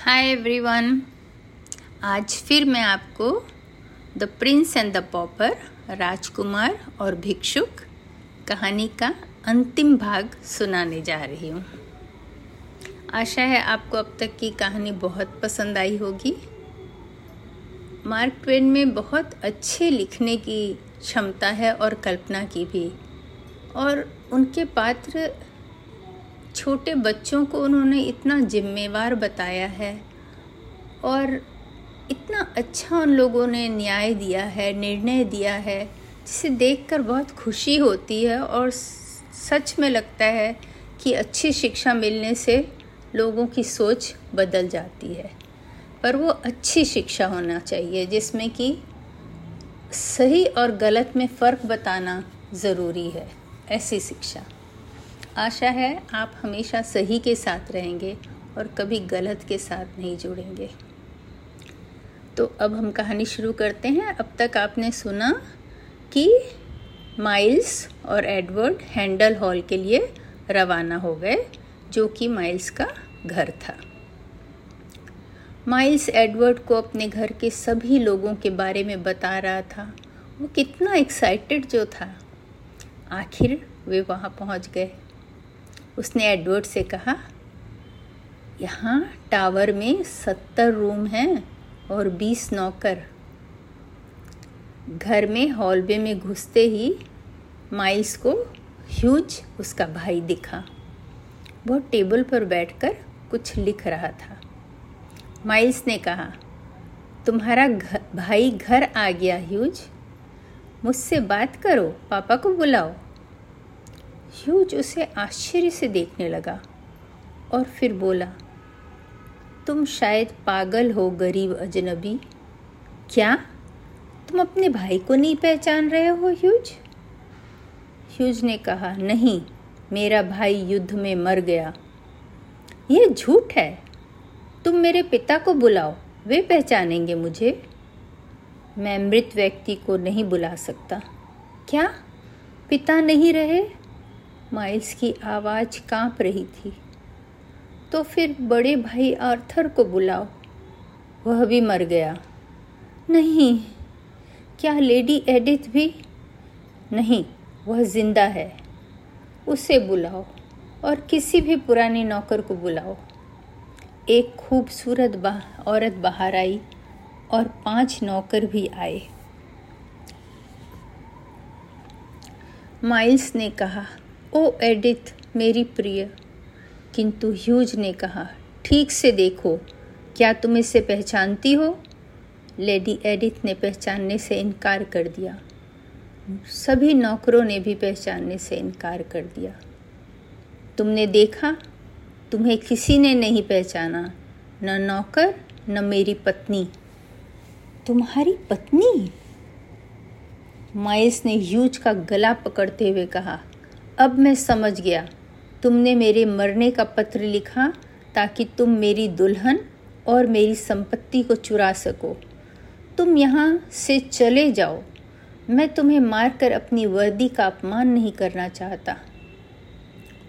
Hi everyone आज फिर मैं आपको the prince and the pauper राजकुमार और भिक्षुक कहानी का अंतिम भाग सुनाने जा रही हूँ। आशा है आपको अब तक की कहानी बहुत पसंद आई होगी। मार्क ट्वेन में बहुत अच्छे लिखने की क्षमता है और कल्पना की भी। और उनके पात्र छोटे बच्चों को उन्होंने इतना जिम्मेवार बताया है और इतना अच्छा उन लोगों ने न्याय दिया है, निर्णय दिया है, जिसे देखकर बहुत खुशी होती है और सच में लगता है कि अच्छी शिक्षा मिलने से लोगों की सोच बदल जाती है। पर वो अच्छी शिक्षा होना चाहिए, जिसमें कि सही और गलत में फ़र्क बताना ज़रूरी है, ऐसी शिक्षा। आशा है आप हमेशा सही के साथ रहेंगे और कभी गलत के साथ नहीं जुड़ेंगे। तो अब हम कहानी शुरू करते हैं। अब तक आपने सुना कि माइल्स और एडवर्ड हैंडल हॉल के लिए रवाना हो गए, जो कि माइल्स का घर था। माइल्स एडवर्ड को अपने घर के सभी लोगों के बारे में बता रहा था। वो कितना एक्साइटेड जो था। आखिर वे वहाँ पहुँच गए। उसने एडवर्ड से कहा यहाँ टावर में सत्तर रूम हैं और बीस नौकर। घर में हॉलवे में घुसते ही माइल्स को ह्यूज उसका भाई दिखा। वह टेबल पर बैठकर कुछ लिख रहा था। माइल्स ने कहा तुम्हारा घर, भाई घर आ गया ह्यूज। मुझसे बात करो पापा को बुलाओ। ह्यूज उसे आश्चर्य से देखने लगा और फिर बोला, तुम शायद पागल हो गरीब अजनबी। क्या? तुम अपने भाई को नहीं पहचान रहे हो ह्यूज ह्यूज ने कहा, नहीं, मेरा भाई युद्ध में मर गया। यह झूठ है। तुम मेरे पिता को बुलाओ, वे पहचानेंगे मुझे। मैं मृत व्यक्ति को नहीं बुला सकता। क्या? पिता नहीं रहे? माइल्स की आवाज़ काँप रही थी। तो फिर बड़े भाई आर्थर को बुलाओ। वह भी मर गया। नहीं क्या लेडी एडिथ भी? नहीं वह ज़िंदा है। उसे बुलाओ और किसी भी पुराने नौकर को बुलाओ। एक खूबसूरत बा, औरत बाहर आई और पाँच नौकर भी आए। माइल्स ने कहा ओ एडिथ, मेरी प्रिय। किंतु ह्यूज ने कहा, ठीक से देखो, क्या तुम इसे पहचानती हो? लेडी एडिथ ने पहचानने से इनकार कर दिया। सभी नौकरों ने भी पहचानने से इनकार कर दिया। तुमने देखा? तुम्हें किसी ने नहीं पहचाना, न नौकर, न मेरी पत्नी। तुम्हारी पत्नी? माइस ने ह्यूज का गला पकड़ते हुए कहा अब मैं समझ गया। तुमने मेरे मरने का पत्र लिखा ताकि तुम मेरी दुल्हन और मेरी संपत्ति को चुरा सको। तुम यहाँ से चले जाओ। मैं तुम्हें मारकर अपनी वर्दी का अपमान नहीं करना चाहता।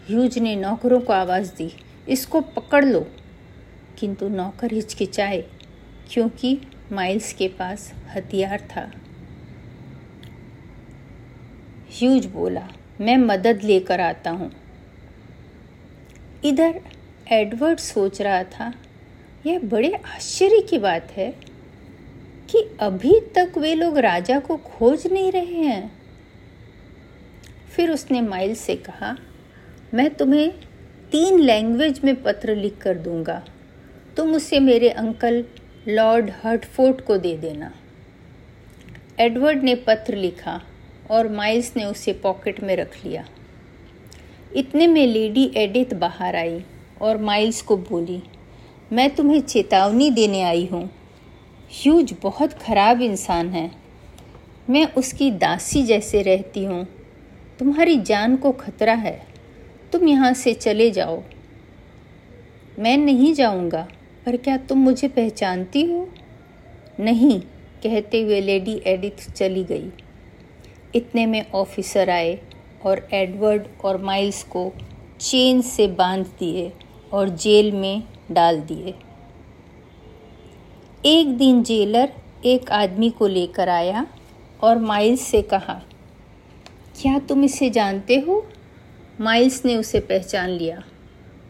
ह्यूज ने नौकरों को आवाज़ दी, इसको पकड़ लो। किंतु नौकर हिचकिचाए, क्योंकि माइल्स के पास हथियार था। ह्यूज बोला मैं मदद लेकर आता हूँ। इधर एडवर्ड सोच रहा था, यह बड़े आश्चर्य की बात है कि अभी तक वे लोग राजा को खोज नहीं रहे हैं। फिर उसने माइल से कहा, मैं तुम्हें तीन लैंग्वेज में पत्र लिख कर दूँगा। तुम उसे मेरे अंकल लॉर्ड हर्टफोर्ट को दे देना। एडवर्ड ने पत्र लिखा और माइल्स ने उसे पॉकेट में रख लिया। इतने में लेडी एडिथ बाहर आई और माइल्स को बोली, मैं तुम्हें चेतावनी देने आई हूँ। ह्यूज बहुत खराब इंसान है। मैं उसकी दासी जैसे रहती हूँ। तुम्हारी जान को खतरा है। तुम यहाँ से चले जाओ। मैं नहीं जाऊँगा, पर क्या तुम मुझे पहचानती हो? नहीं, कहते हुए लेडी एडिथ चली गई। इतने में ऑफिसर आए और एडवर्ड और माइल्स को चेन से बाँध दिए और जेल में डाल दिए। एक दिन जेलर एक आदमी को लेकर आया और माइल्स से कहा, क्या तुम इसे जानते हो? माइल्स ने उसे पहचान लिया,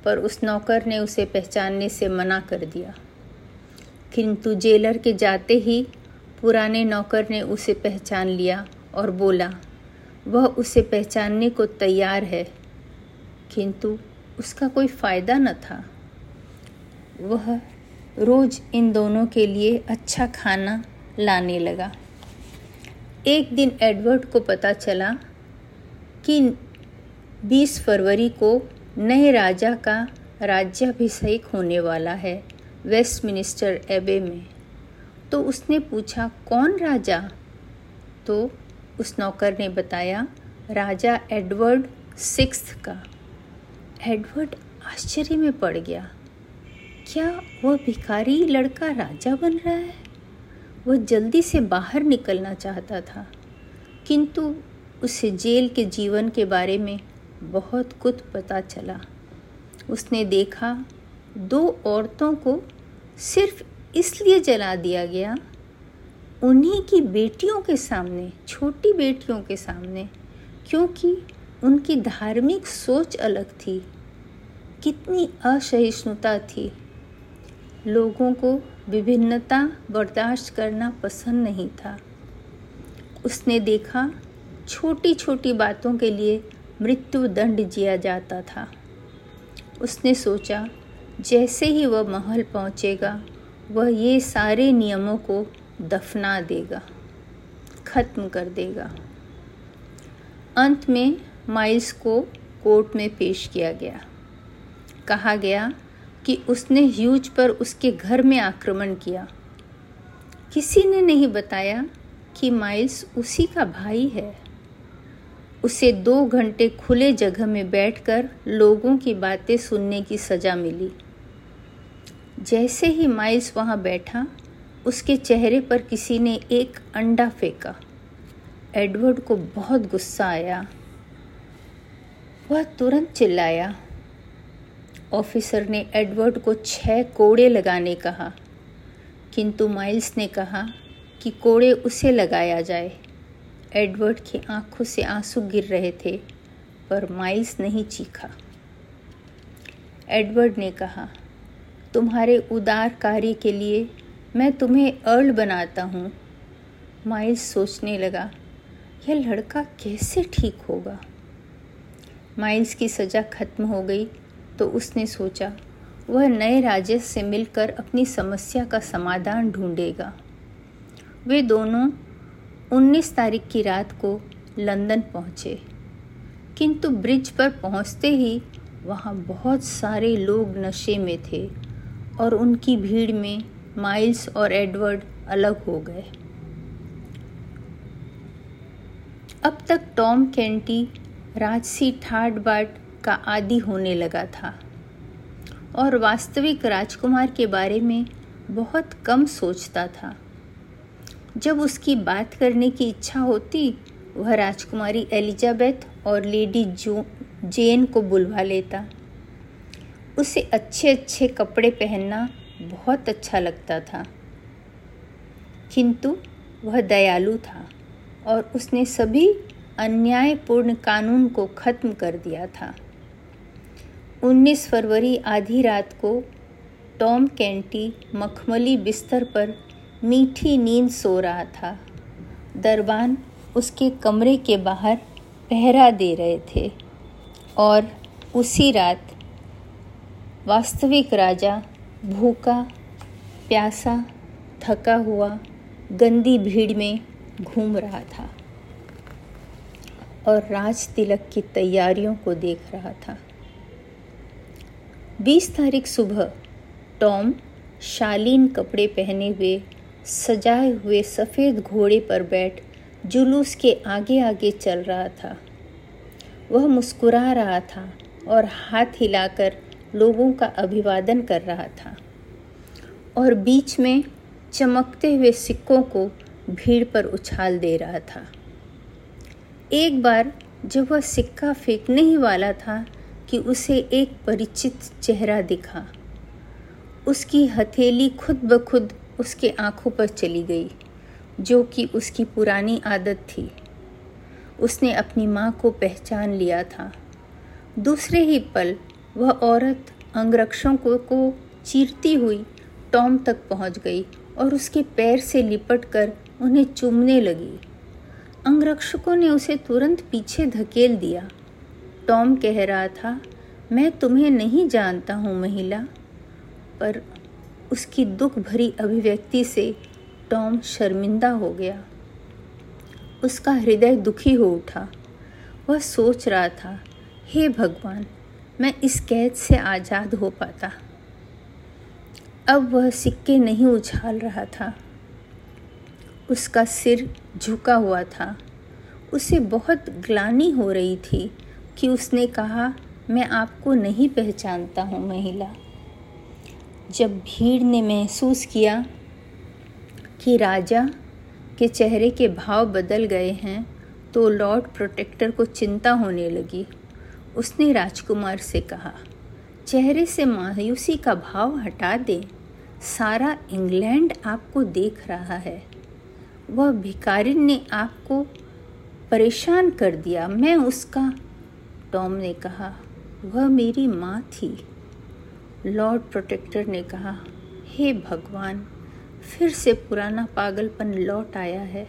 पर उस नौकर ने उसे पहचानने से मना कर दिया। किंतु जेलर के जाते ही पुराने नौकर ने उसे पहचान लिया और बोला, वह उसे पहचानने को तैयार है, किंतु उसका कोई फ़ायदा न था। वह रोज़ इन दोनों के लिए अच्छा खाना लाने लगा। एक दिन एडवर्ड को पता चला कि 20 फरवरी को नए राजा का राज्याभिषेक होने वाला है वेस्टमिनिस्टर एबे में। तो उसने पूछा, कौन राजा? तो उस नौकर ने बताया, राजा एडवर्ड सिक्स का। एडवर्ड आश्चर्य में पड़ गया। क्या वह भिखारी लड़का राजा बन रहा है? वह जल्दी से बाहर निकलना चाहता था। किंतु उसे जेल के जीवन के बारे में बहुत कुछ पता चला। उसने देखा, दो औरतों को सिर्फ़ इसलिए जला दिया गया उन्हीं की बेटियों के सामने, छोटी बेटियों के सामने, क्योंकि उनकी धार्मिक सोच अलग थी। कितनी असहिष्णुता थी। लोगों को विभिन्नता बर्दाश्त करना पसंद नहीं था। उसने देखा छोटी छोटी बातों के लिए मृत्यु दंड दिया जाता था। उसने सोचा, जैसे ही वह महल पहुंचेगा, वह ये सारे नियमों को दफना देगा, ख़त्म कर देगा। अंत में माइल्स को कोर्ट में पेश किया गया। कहा गया कि उसने ह्यूज पर उसके घर में आक्रमण किया। किसी ने नहीं बताया कि माइल्स उसी का भाई है। उसे दो घंटे खुले जगह में बैठकर लोगों की बातें सुनने की सज़ा मिली। जैसे ही माइल्स वहाँ बैठा उसके चेहरे पर किसी ने एक अंडा फेंका। एडवर्ड को बहुत गुस्सा आया। वह तुरंत चिल्लाया। ऑफिसर ने एडवर्ड को छह कोड़े लगाने कहा। किंतु माइल्स ने कहा कि कोड़े उसे लगाया जाए। एडवर्ड की आँखों से आँसू गिर रहे थे, पर माइल्स नहीं चीखा। एडवर्ड ने कहा, तुम्हारे उदार कार्य के लिए मैं तुम्हें अर्ल बनाता हूँ। माइल्स सोचने लगा, यह लड़का कैसे ठीक होगा? माइल्स की सज़ा खत्म हो गई तो उसने सोचा, वह नए राज्य से मिलकर अपनी समस्या का समाधान ढूंढेगा। वे दोनों 19 तारीख की रात को लंदन पहुँचे। किंतु ब्रिज पर पहुँचते ही वहाँ बहुत सारे लोग नशे में थे और उनकी भीड़ में माइल्स और एडवर्ड अलग हो गए। अब तक टॉम कैंटी राजसी ठाट बाट का आदि होने लगा था और वास्तविक राजकुमार के बारे में बहुत कम सोचता था। जब उसकी बात करने की इच्छा होती, वह राजकुमारी एलिजाबेथ और लेडी जो, जेन को बुलवा लेता। उसे अच्छे अच्छे कपड़े पहनना बहुत अच्छा लगता था। किंतु वह दयालु था और उसने सभी अन्यायपूर्ण कानून को ख़त्म कर दिया था। 19 फरवरी आधी रात को टॉम कैंटी मखमली बिस्तर पर मीठी नींद सो रहा था। दरबान उसके कमरे के बाहर पहरा दे रहे थे और उसी रात वास्तविक राजा भूखा, प्यासा, थका हुआ, गंदी भीड़ में घूम रहा था और राज तिलक की तैयारियों को देख रहा था। बीस तारीख सुबह टॉम शालीन कपड़े पहने हुए, सजाए हुए सफ़ेद घोड़े पर बैठ जुलूस के आगे आगे चल रहा था। वह मुस्कुरा रहा था और हाथ हिलाकर लोगों का अभिवादन कर रहा था। और बीच में चमकते हुए सिक्कों को भीड़ पर उछाल दे रहा था। एक बार जब वह सिक्का फेंकने ही वाला था कि उसे एक परिचित चेहरा दिखा, उसकी हथेली खुद ब खुद उसके आँखों पर चली गई, जो कि उसकी पुरानी आदत थी। उसने अपनी माँ को पहचान लिया था। दूसरे ही पल वह औरत अंगरक्षकों को चीरती हुई टॉम तक पहुँच गई और उसके पैर से लिपट कर उन्हें चूमने लगी। अंगरक्षकों ने उसे तुरंत पीछे धकेल दिया। टॉम कह रहा था, मैं तुम्हें नहीं जानता हूँ महिला। पर उसकी दुख भरी अभिव्यक्ति से टॉम शर्मिंदा हो गया। उसका हृदय दुखी हो उठा। वह सोच रहा था, हे भगवान मैं इस कैद से आज़ाद हो पाता। अब वह सिक्के नहीं उछाल रहा था। उसका सिर झुका हुआ था। उसे बहुत ग्लानी हो रही थी कि उसने कहा, मैं आपको नहीं पहचानता हूँ महिला। जब भीड़ ने महसूस किया कि राजा के चेहरे के भाव बदल गए हैं तो लॉर्ड प्रोटेक्टर को चिंता होने लगी। उसने राजकुमार से कहा, चेहरे से मायूसी का भाव हटा दे। सारा इंग्लैंड आपको देख रहा है। वह भिकारी ने आपको परेशान कर दिया। मैं उसका, टॉम ने कहा, वह मेरी माँ थी। लॉर्ड प्रोटेक्टर ने कहा, हे भगवान, फिर से पुराना पागलपन लौट आया है।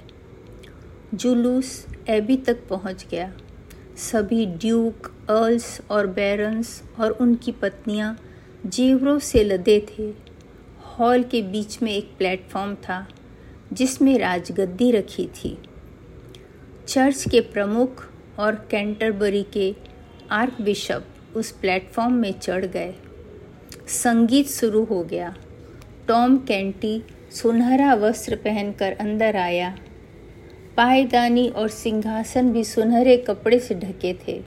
जुलूस एबी तक पहुँच गया। सभी ड्यूक, अर्ल्स और बैरन्स और उनकी पत्नियाँ जेवरों से लदे थे। हॉल के बीच में एक प्लेटफॉर्म था, जिसमें राजगद्दी रखी थी। चर्च के प्रमुख और कैंटरबरी के आर्क बिशप उस प्लेटफॉर्म में चढ़ गए। संगीत शुरू हो गया। टॉम कैंटी सुनहरा वस्त्र पहनकर अंदर आया। पायदानी और सिंहासन भी सुनहरे कपड़े से ढके थे।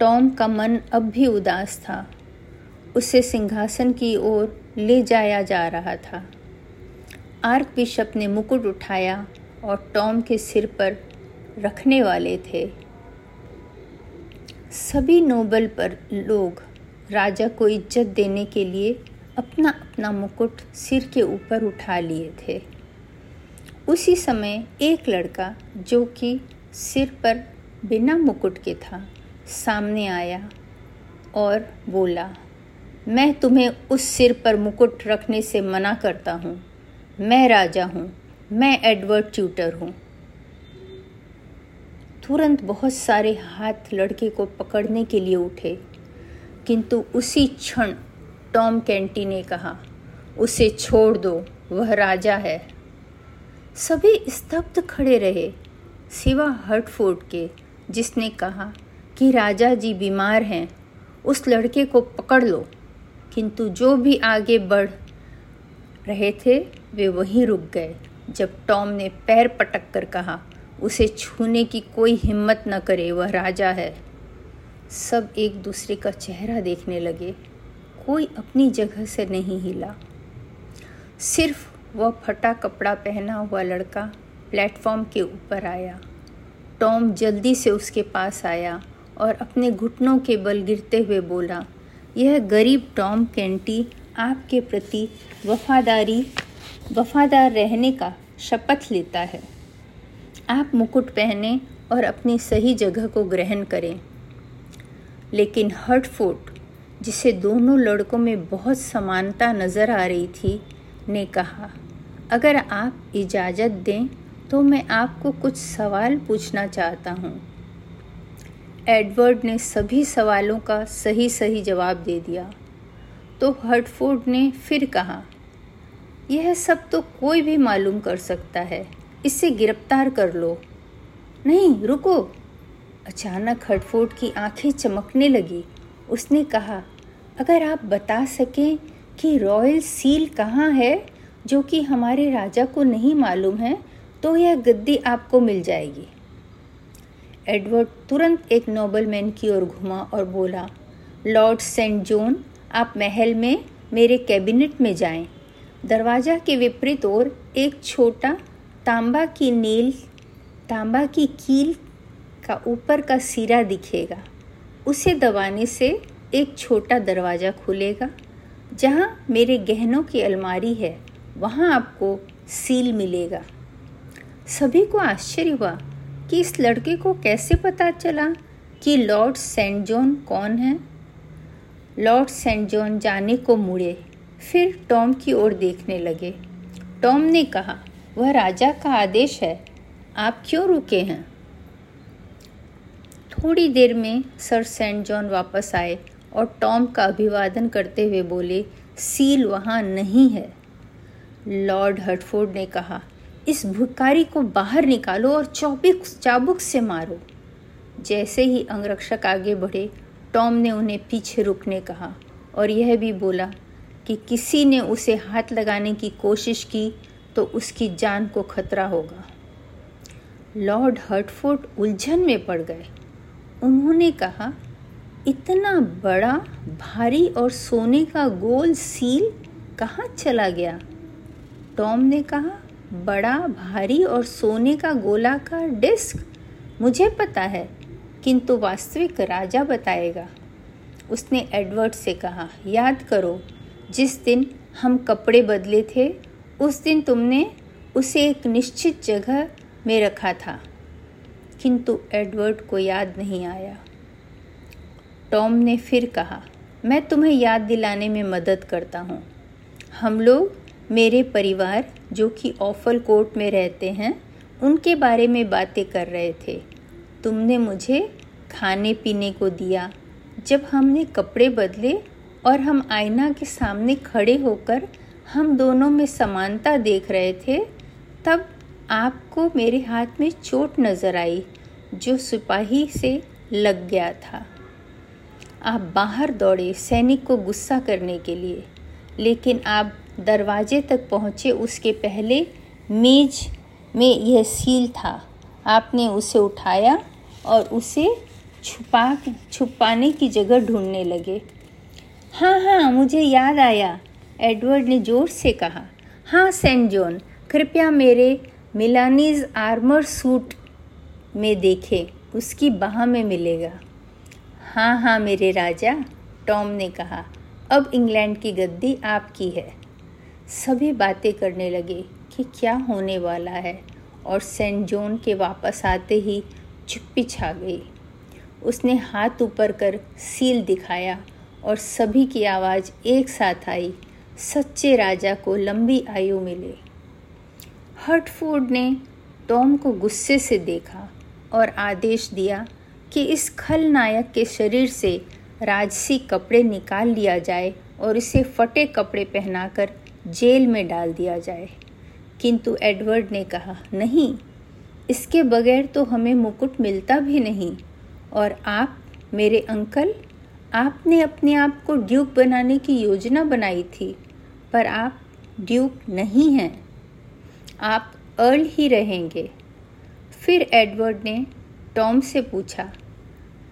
टॉम का मन अब भी उदास था। उसे सिंहासन की ओर ले जाया जा रहा था। आर्क बिशप ने मुकुट उठाया और टॉम के सिर पर रखने वाले थे। सभी नोबल पर लोग राजा को इज़्ज़त देने के लिए अपना अपना मुकुट सिर के ऊपर उठा लिए थे। उसी समय एक लड़का जो कि सिर पर बिना मुकुट के था, सामने आया और बोला, मैं तुम्हें उस सिर पर मुकुट रखने से मना करता हूँ। मैं राजा हूँ। मैं एडवर्ड ट्यूटर हूँ। तुरंत बहुत सारे हाथ लड़के को पकड़ने के लिए उठे, किंतु उसी क्षण टॉम कैंटी ने कहा, उसे छोड़ दो, वह राजा है। सभी स्तब्ध खड़े रहे। सिवा हर्टफोर्ड के, जिसने कहा कि राजा जी बीमार हैं, उस लड़के को पकड़ लो। किंतु जो भी आगे बढ़ रहे थे, वे वहीं रुक गए, जब टॉम ने पैर पटक कर कहा, उसे छूने की कोई हिम्मत न करे, वह राजा है। सब एक दूसरे का चेहरा देखने लगे। कोई अपनी जगह से नहीं हिला। सिर्फ़ वह फटा कपड़ा पहना हुआ लड़का प्लेटफॉर्म के ऊपर आया। टॉम जल्दी से उसके पास आया और अपने घुटनों के बल गिरते हुए बोला, यह गरीब टॉम कैंटी आपके प्रति वफादारी, वफादार रहने का शपथ लेता है। आप मुकुट पहने और अपनी सही जगह को ग्रहण करें। लेकिन हर्टफोर्ड, जिसे दोनों लड़कों में बहुत समानता नज़र आ रही थी, ने कहा अगर आप इजाज़त दें तो मैं आपको कुछ सवाल पूछना चाहता हूँ। एडवर्ड ने सभी सवालों का सही सही जवाब दे दिया। तो हर्टफोर्ड ने फिर कहा, यह सब तो कोई भी मालूम कर सकता है। इसे गिरफ़्तार कर लो। नहीं, रुको। अचानक हर्टफोर्ड की आँखें चमकने लगी। उसने कहा, अगर आप बता सकें कि रॉयल सील कहाँ है? जो कि हमारे राजा को नहीं मालूम है तो यह गद्दी आपको मिल जाएगी। एडवर्ड तुरंत एक नोबलमैन की ओर घुमा और बोला, लॉर्ड सेंट जॉन, आप महल में मेरे कैबिनेट में जाएँ। दरवाज़ा के विपरीत ओर एक छोटा तांबा की नील, तांबा की कील का ऊपर का सिरा दिखेगा। उसे दबाने से एक छोटा दरवाज़ा खुलेगा, जहाँ मेरे गहनों की अलमारी है। वहाँ आपको सील मिलेगा। सभी को आश्चर्य हुआ कि इस लड़के को कैसे पता चला कि लॉर्ड सेंट जॉन कौन है। लॉर्ड सेंट जॉन जाने को मुड़े, फिर टॉम की ओर देखने लगे। टॉम ने कहा, वह राजा का आदेश है, आप क्यों रुके हैं? थोड़ी देर में सर सेंट जॉन वापस आए और टॉम का अभिवादन करते हुए बोले, सील वहाँ नहीं है। लॉर्ड हटफोर्ड ने कहा, इस भिकारी को बाहर निकालो और चौबिक, चाबुक से मारो। जैसे ही अंगरक्षक आगे बढ़े, टॉम ने उन्हें पीछे रुकने कहा और यह भी बोला कि किसी ने उसे हाथ लगाने की कोशिश की तो उसकी जान को खतरा होगा। लॉर्ड हर्टफोर्ड उलझन में पड़ गए। उन्होंने कहा, इतना बड़ा, भारी और सोने का गोल सील कहाँ चला गया? टॉम ने कहा, बड़ा, भारी और सोने का गोलाकार डिस्क? मुझे पता है, किंतु वास्तविक राजा बताएगा। उसने एडवर्ड से कहा, याद करो, जिस दिन हम कपड़े बदले थे, उस दिन तुमने उसे एक निश्चित जगह में रखा था। किंतु एडवर्ड को याद नहीं आया। टॉम ने फिर कहा, मैं तुम्हें याद दिलाने में मदद करता हूँ। हम लोग मेरे परिवार जो कि ऑफल कोर्ट में रहते हैं, उनके बारे में बातें कर रहे थे। तुमने मुझे खाने पीने को दिया। जब हमने कपड़े बदले और हम आईना के सामने खड़े होकर हम दोनों में समानता देख रहे थे, तब आपको मेरे हाथ में चोट नज़र आई, जो सिपाही से लग गया था। आप बाहर दौड़े सैनिक को गुस्सा करने के लिए, लेकिन आप दरवाजे तक पहुँचे, उसके पहले मेज में यह सील था। आपने उसे उठाया और उसे छुपा, छुपाने की जगह ढूँढने लगे। हाँ हाँ मुझे याद आया, एडवर्ड ने ज़ोर से कहा। हाँ सेंट जॉन, कृपया मेरे मिलानीज आर्मर सूट में देखे, उसकी बाह में मिलेगा। हाँ हाँ मेरे राजा, टॉम ने कहा। अब इंग्लैंड की गद्दी आपकी है। सभी बातें करने लगे कि क्या होने वाला है और सेंट जॉन के वापस आते ही चुप्पी छा गई। उसने हाथ ऊपर कर सील दिखाया और सभी की आवाज़ एक साथ आई। सच्चे राजा को लंबी आयु मिले। हर्टफोर्ड ने टॉम को गुस्से से देखा और आदेश दिया कि इस खलनायक के शरीर से राजसी कपड़े निकाल लिया जाए और इसे फटे कपड़े पहनाकर जेल में डाल दिया जाए। किंतु एडवर्ड ने कहा, नहीं, इसके बगैर तो हमें मुकुट मिलता भी नहीं। और आप, मेरे अंकल, आपने अपने आप को ड्यूक बनाने की योजना बनाई थी, पर आप ड्यूक नहीं हैं। आप अर्ल ही रहेंगे। फिर एडवर्ड ने टॉम से पूछा,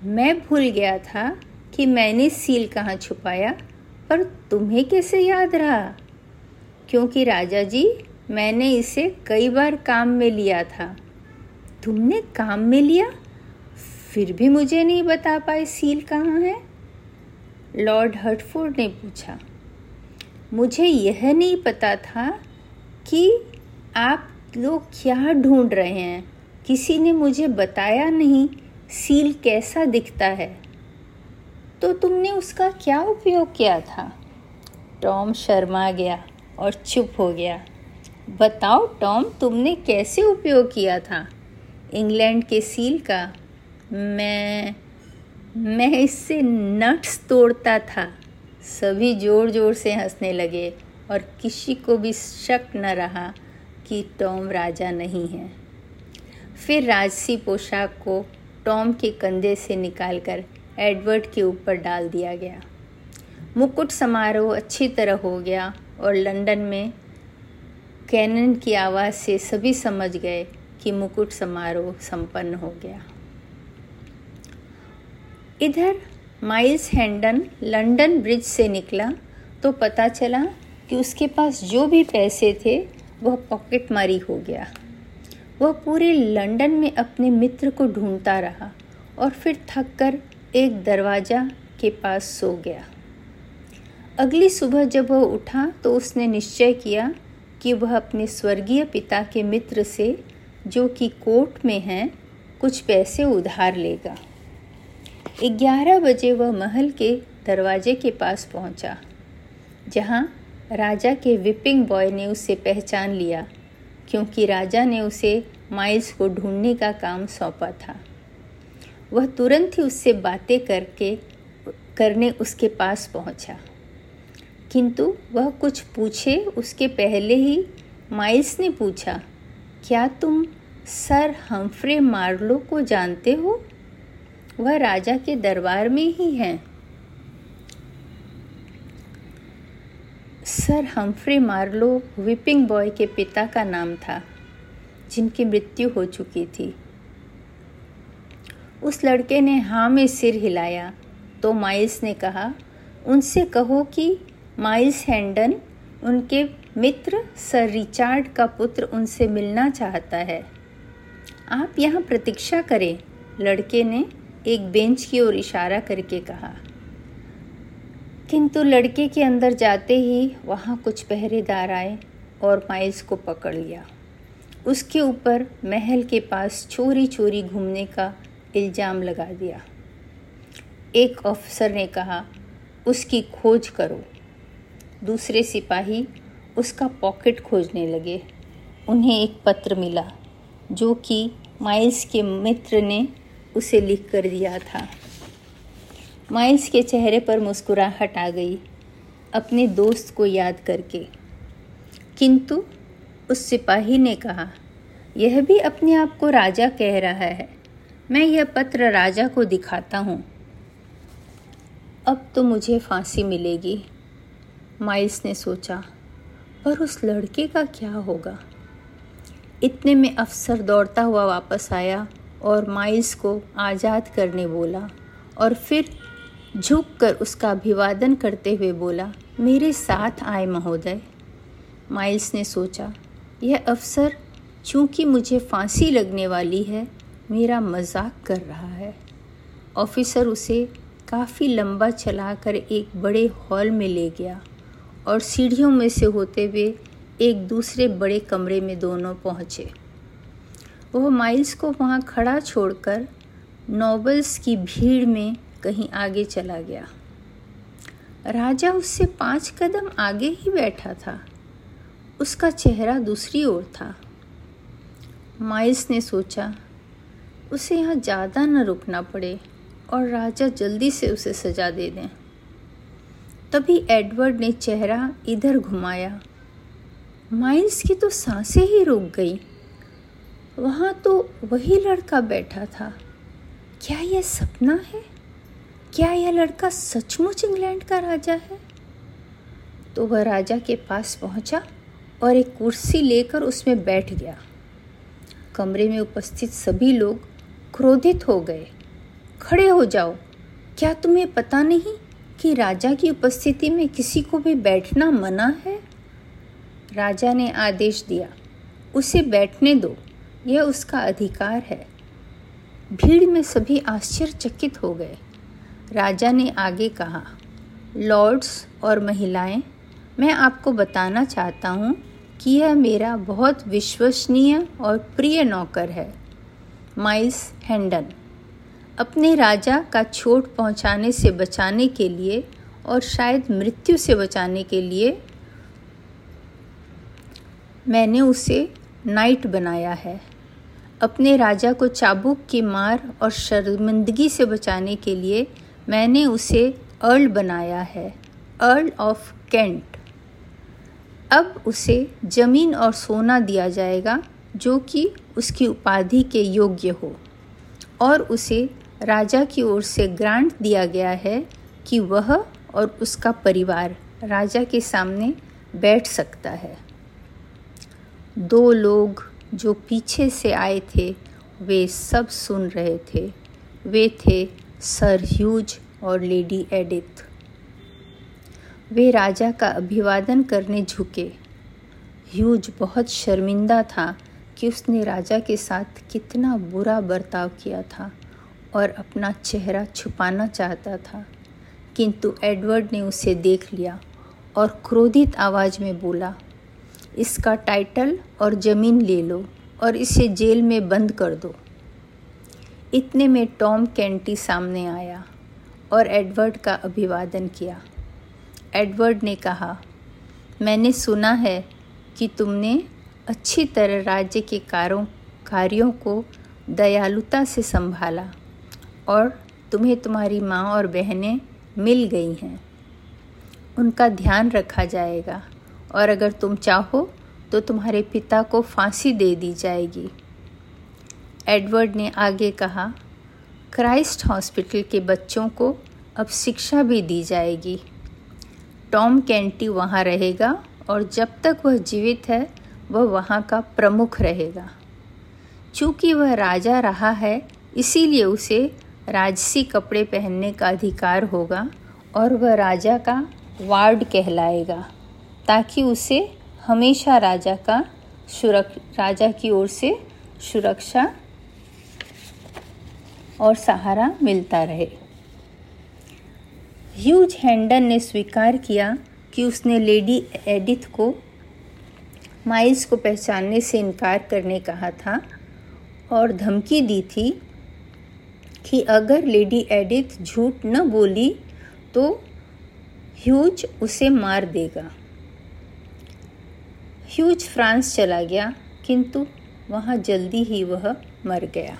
मैं भूल गया था कि मैंने सील कहाँ छुपाया, पर तुम्हें कैसे याद रहा? क्योंकि राजा जी, मैंने इसे कई बार काम में लिया था। तुमने काम में लिया? फिर भी मुझे नहीं बता पाए सील कहाँ है? लॉर्ड हटफोर्ड ने पूछा। मुझे यह नहीं पता था कि आप लोग क्या ढूंढ रहे हैं। किसी ने मुझे बताया नहीं, सील कैसा दिखता है। तो तुमने उसका क्या उपयोग किया था? टॉम शर्मा गया। और चुप हो गया। बताओ, टॉम, तुमने कैसे उपयोग किया था? इंग्लैंड के सील का। मैं मैं इससे नट्स तोड़ता था। सभी ज़ोर ज़ोर से हंसने लगे और किसी को भी शक न रहा कि टॉम राजा नहीं है। फिर राजसी पोशाक को टॉम के कंधे से निकालकर एडवर्ड के ऊपर डाल दिया गया। मुकुट समारोह अच्छी तरह हो गया और लंदन में कैनन की आवाज़ से सभी समझ गए कि मुकुट समारोह संपन्न हो गया। इधर माइल्स हैंडन लंदन ब्रिज से निकला तो पता चला कि उसके पास जो भी पैसे थे, वह पॉकेट मारी हो गया। वह पूरे लंदन में अपने मित्र को ढूंढता रहा और फिर थक कर एक दरवाज़ा के पास सो गया। अगली सुबह जब वह उठा तो उसने निश्चय किया कि वह अपने स्वर्गीय पिता के मित्र से जो कि कोर्ट में हैं कुछ पैसे उधार लेगा ग्यारह बजे वह महल के दरवाजे के पास पहुँचा, जहाँ राजा के विपिंग बॉय ने उसे पहचान लिया क्योंकि राजा ने उसे माइल्स को ढूँढने का काम सौंपा था वह तुरंत ही उससे बातें करके करने उसके पास पहुँचा। किंतु वह कुछ पूछे, उसके पहले ही माइल्स ने पूछा, क्या तुम सर हम्फ्रे मार्लो को जानते हो? वह राजा के दरबार में ही हैं। Sir Humphrey Marlowe whipping boy के पिता का नाम था, जिनकी मृत्यु हो चुकी थी। उस लड़के ने हाँ में सिर हिलाया तो माइल्स ने कहा, उनसे कहो कि माइल्स हैंडन, उनके मित्र सर रिचार्ड का पुत्र उनसे मिलना चाहता है। आप यहाँ प्रतीक्षा करें, लड़के ने एक बेंच की ओर इशारा करके कहा। किंतु लड़के के अंदर जाते ही वहाँ कुछ पहरेदार आए और माइल्स को पकड़ लिया। उसके ऊपर महल के पास चोरी चोरी घूमने का इल्ज़ाम लगा दिया। एक अफसर ने कहा, उसकी खोज करो। दूसरे सिपाही उसका पॉकेट खोजने लगे। उन्हें एक पत्र मिला, जो कि माइल्स के मित्र ने उसे लिख कर दिया था। माइल्स के चेहरे पर मुस्कुराहट आ गई, अपने दोस्त को याद करके। किंतु उस सिपाही ने कहा, यह भी अपने आप को राजा कह रहा है। मैं यह पत्र राजा को दिखाता हूँ। अब तो मुझे फांसी मिलेगी। माइल्स ने सोचा, पर उस लड़के का क्या होगा? इतने में अफसर दौड़ता हुआ वापस आया और माइल्स को आज़ाद करने बोला और फिर झुक कर उसका अभिवादन करते हुए बोला, मेरे साथ आए महोदय। माइल्स ने सोचा, यह अफसर चूँकि मुझे फांसी लगने वाली है, मेरा मज़ाक कर रहा है। ऑफिसर उसे काफ़ी लंबा चलाकर एक बड़े हॉल में ले गया। और सीढ़ियों में से होते हुए एक दूसरे बड़े कमरे में दोनों पहुँचे। वह माइल्स को वहाँ खड़ा छोड़कर नॉबल्स की भीड़ में कहीं आगे चला गया। राजा उससे पाँच कदम आगे ही बैठा था। उसका चेहरा दूसरी ओर था। माइल्स ने सोचा, उसे यहाँ ज़्यादा न रुकना पड़े और राजा जल्दी से उसे सजा दे दें। तभी एडवर्ड ने चेहरा इधर घुमाया। माइल्स की तो साँसें ही रुक गई। वहाँ तो वही लड़का बैठा था। क्या यह सपना है? क्या यह लड़का सचमुच इंग्लैंड का राजा है? तो वह राजा के पास पहुँचा और एक कुर्सी लेकर उसमें बैठ गया। कमरे में उपस्थित सभी लोग क्रोधित हो गए। खड़े हो जाओ। क्या तुम्हें पता नहीं कि राजा की उपस्थिति में किसी को भी बैठना मना है? राजा ने आदेश दिया, उसे बैठने दो, यह उसका अधिकार है। भीड़ में सभी आश्चर्यचकित हो गए। राजा ने आगे कहा, लॉर्ड्स और महिलाएँ, मैं आपको बताना चाहता हूँ कि यह मेरा बहुत विश्वसनीय और प्रिय नौकर है, माइल्स हैंडन। अपने राजा का चोट पहुँचाने से बचाने के लिए और शायद मृत्यु से बचाने के लिए मैंने उसे नाइट बनाया है। अपने राजा को चाबुक की मार और शर्मिंदगी से बचाने के लिए मैंने उसे अर्ल बनाया है, अर्ल ऑफ़ कैंट। अब उसे ज़मीन और सोना दिया जाएगा जो कि उसकी उपाधि के योग्य हो और उसे राजा की ओर से ग्रांट दिया गया है कि वह और उसका परिवार राजा के सामने बैठ सकता है। दो लोग जो पीछे से आए थे, वे सब सुन रहे थे। वे थे सर ह्यूज और लेडी एडिथ। वे राजा का अभिवादन करने झुके। ह्यूज बहुत शर्मिंदा था कि उसने राजा के साथ कितना बुरा बर्ताव किया था। और अपना चेहरा छुपाना चाहता था, किंतु एडवर्ड ने उसे देख लिया और क्रोधित आवाज़ में बोला, इसका टाइटल और ज़मीन ले लो और इसे जेल में बंद कर दो। इतने में टॉम कैंटी सामने आया और एडवर्ड का अभिवादन किया। एडवर्ड ने कहा, मैंने सुना है कि तुमने अच्छी तरह राज्य के कारों, कार्यों को दयालुता से संभाला। और तुम्हें तुम्हारी माँ और बहनें मिल गई हैं। उनका ध्यान रखा जाएगा और अगर तुम चाहो तो तुम्हारे पिता को फांसी दे दी जाएगी। एडवर्ड ने आगे कहा, क्राइस्ट हॉस्पिटल के बच्चों को अब शिक्षा भी दी जाएगी। टॉम कैंटी वहाँ रहेगा और जब तक वह जीवित है, वह वहाँ का प्रमुख रहेगा। चूँकि वह राजा रहा है, इसीलिए उसे राजसी कपड़े पहनने का अधिकार होगा और वह राजा का वार्ड कहलाएगा, ताकि उसे हमेशा राजा का सुरक्ष राजा की ओर से सुरक्षा और सहारा मिलता रहे। ह्यूज हैंडन ने स्वीकार किया कि उसने लेडी एडिथ को माइल्स को पहचानने से इनकार करने कहा था और धमकी दी थी कि अगर लेडी एडिथ झूठ न बोली तो ह्यूज उसे मार देगा। ह्यूज फ्रांस चला गया, किंतु वहाँ जल्दी ही वह मर गया।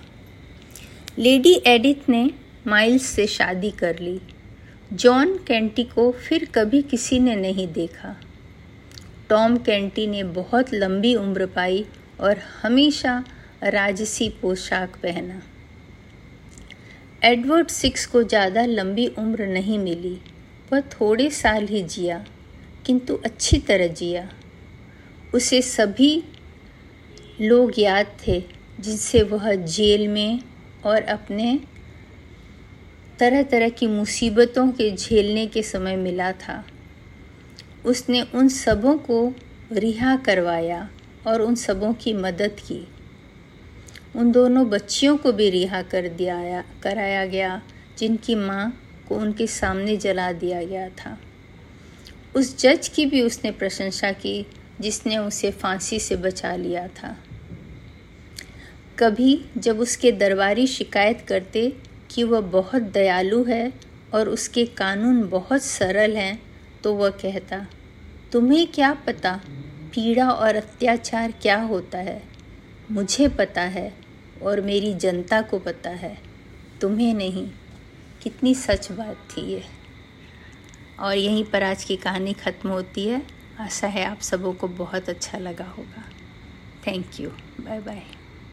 लेडी एडिथ ने माइल्स से शादी कर ली। जॉन कैंटी को फिर कभी किसी ने नहीं देखा। टॉम कैंटी ने बहुत लंबी उम्र पाई और हमेशा राजसी पोशाक पहना। एडवर्ड सिक्स को ज़्यादा लंबी उम्र नहीं मिली, वह थोड़े साल ही जिया, किंतु अच्छी तरह जिया। उसे सभी लोग याद थे, जिनसे वह जेल में और अपने तरह तरह की मुसीबतों के झेलने के समय मिला था। उसने उन सबों को रिहा करवाया और उन सबों की मदद की। उन दोनों बच्चियों को भी रिहा कर दिया कराया गया, जिनकी माँ को उनके सामने जला दिया गया था। उस जज की भी उसने प्रशंसा की, जिसने उसे फांसी से बचा लिया था। कभी जब उसके दरबारी शिकायत करते कि वह बहुत दयालु है और उसके कानून बहुत सरल हैं तो वह कहता, तुम्हें क्या पता, पीड़ा और अत्याचार क्या होता है? मुझे पता है और मेरी जनता को पता है। तुम्हें नहीं, कितनी सच बात थी ये। और यहीं पर आज की कहानी ख़त्म होती है। आशा है आप सबों को बहुत अच्छा लगा होगा। Thank you bye bye